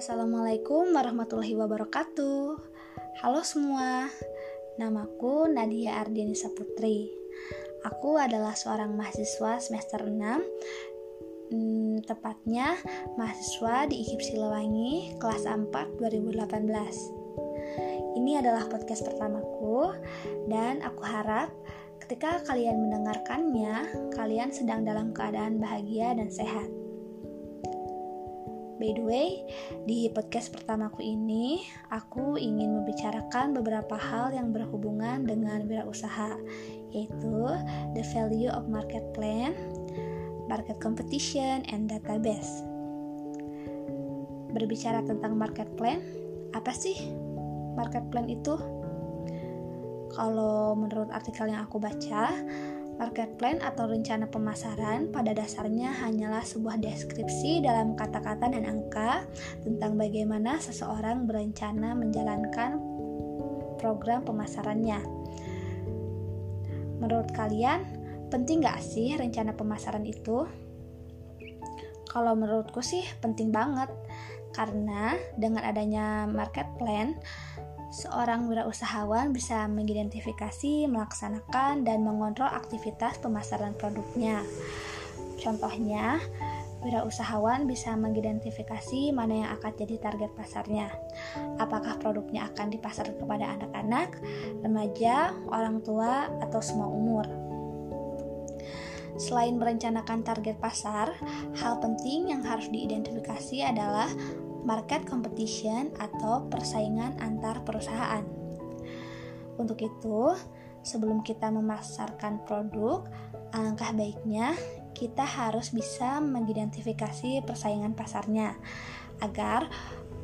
Assalamualaikum warahmatullahi wabarakatuh. Halo semua, namaku Nadia Ardiani Saputri. Aku adalah seorang mahasiswa semester 6 hmm, Tepatnya mahasiswa di IKIP Silewangi kelas 4 2018 Ini adalah podcast pertamaku Dan aku harap ketika kalian mendengarkannya Kalian sedang dalam keadaan bahagia dan sehat By the way, di podcast pertamaku ini, aku ingin membicarakan beberapa hal yang berhubungan dengan wirausaha, yaitu the value of market plan, market competition, and database. Berbicara tentang market plan, apa sih market plan itu? Kalau menurut artikel yang aku baca, Market plan atau rencana pemasaran pada dasarnya hanyalah sebuah deskripsi dalam kata-kata dan angka tentang bagaimana seseorang berencana menjalankan program pemasarannya. Menurut kalian, penting gak sih rencana pemasaran itu? Kalau menurutku sih penting banget, karena dengan adanya market plan, seorang wirausahawan bisa mengidentifikasi, melaksanakan, dan mengontrol aktivitas pemasaran produknya. Contohnya, wirausahawan bisa mengidentifikasi mana yang akan jadi target pasarnya. Apakah produknya akan dipasarkan kepada anak-anak, remaja, orang tua, atau semua umur. Selain merencanakan target pasar, hal penting yang harus diidentifikasi adalah market competition atau persaingan antar perusahaan. Untuk itu, sebelum kita memasarkan produk, alangkah baiknya kita harus bisa mengidentifikasi persaingan pasarnya agar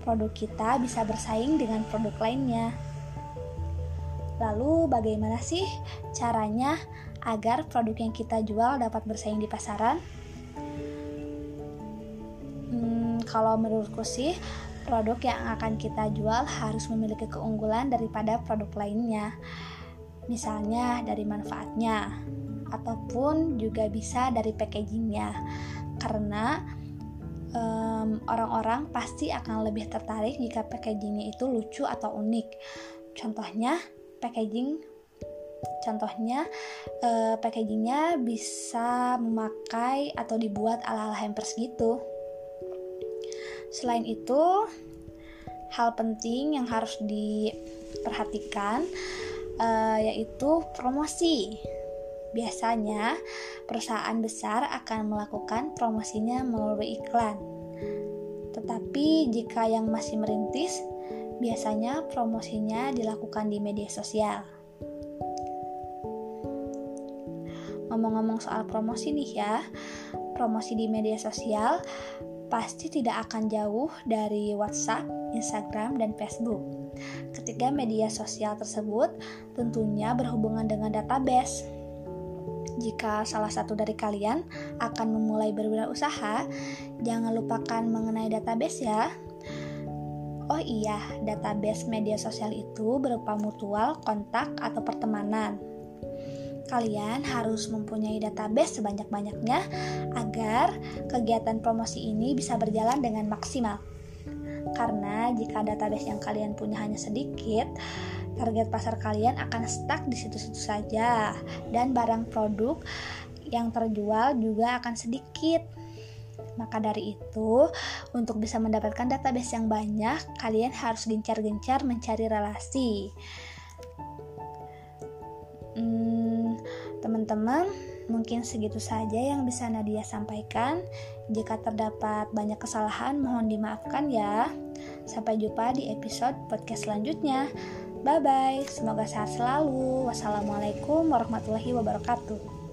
produk kita bisa bersaing dengan produk lainnya. Lalu, bagaimana sih caranya agar produk yang kita jual dapat bersaing di pasaran? Kalau menurutku sih produk yang akan kita jual harus memiliki keunggulan daripada produk lainnya. Misalnya dari manfaatnya ataupun juga bisa dari packagingnya. Karena orang orang-orang pasti akan lebih tertarik jika packagingnya itu lucu atau unik. Contohnya packaging Contohnya, uh, packagingnya bisa memakai atau dibuat ala-ala hampers gitu. Selain itu, hal penting yang harus diperhatikan uh, yaitu promosi. Biasanya, perusahaan besar akan melakukan promosinya melalui iklan. Tetapi jika yang masih merintis, biasanya promosinya dilakukan di media sosial. Ngomong-ngomong soal promosi nih ya, promosi di media sosial pasti tidak akan jauh dari WhatsApp, Instagram, dan Facebook. Ketiga media sosial tersebut tentunya berhubungan dengan database. Jika salah satu dari kalian akan memulai berwirausaha, jangan lupakan mengenai database ya. Oh iya, database media sosial itu berupa mutual, kontak, atau pertemanan kalian harus mempunyai database sebanyak-banyaknya agar kegiatan promosi ini bisa berjalan dengan maksimal. Karena jika database yang kalian punya hanya sedikit, target pasar kalian akan stuck di situ-situ saja dan barang produk yang terjual juga akan sedikit. Maka dari itu, untuk bisa mendapatkan database yang banyak, kalian harus gencar-gencar mencari relasi. Hmm, teman-teman, mungkin segitu saja yang bisa Nadia sampaikan. Jika terdapat banyak kesalahan, mohon dimaafkan ya. Sampai jumpa di episode podcast selanjutnya. Bye bye, semoga sehat selalu. Wassalamualaikum warahmatullahi wabarakatuh.